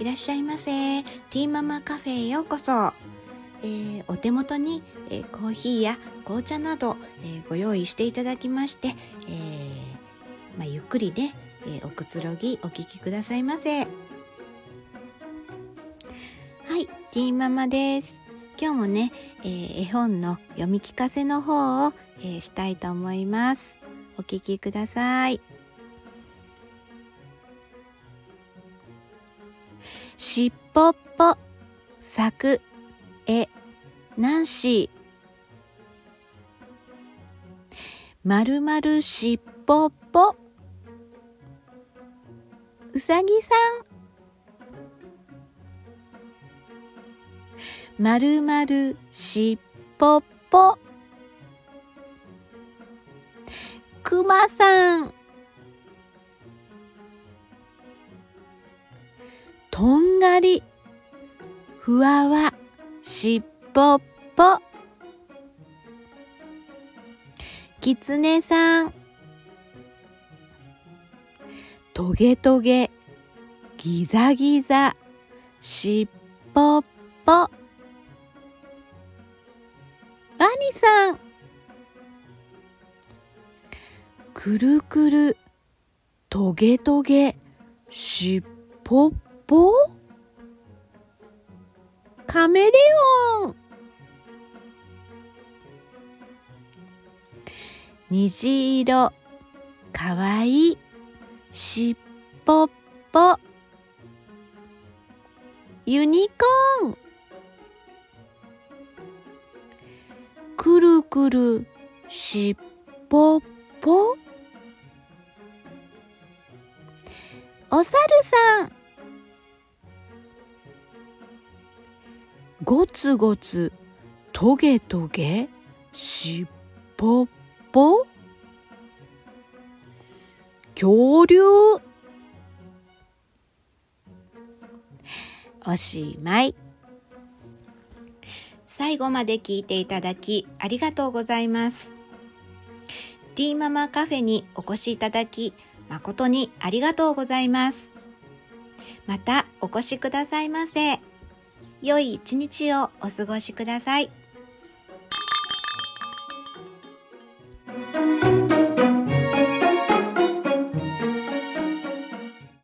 いらっしゃいませ。ティーママカフェへようこそ、えー、お手元に、えー、コーヒーや紅茶など、えー、ご用意していただきまして、えまあ、ゆっくりね、えおくつろぎお聞きくださいませ。はいティーママです。今日もね、え絵本の読み聞かせの方を、えしたいと思います。お聞きください。しっぽっぽ。作絵ナンシーまるまるしっぽっぽ。うさぎさん。まるまるしっぽっぽ。くまさん。とんりふわわしっぽっぽ。きつねさん。とげとげギザギザしっぽっぽ。ワニさん。くるくるとげとげしっぽっぽ。カメレオン。虹色かわいいしっぽっぽ。ユニコーン。くるくるしっぽっぽ。おさるさん。ごつごつトゲトゲしっぽっぽ。恐竜。おしまい。最後まで聞いていただきありがとうございます。ティーママカフェにお越しいただき誠にありがとうございます。またお越しくださいませ。良い一日をお過ごしください。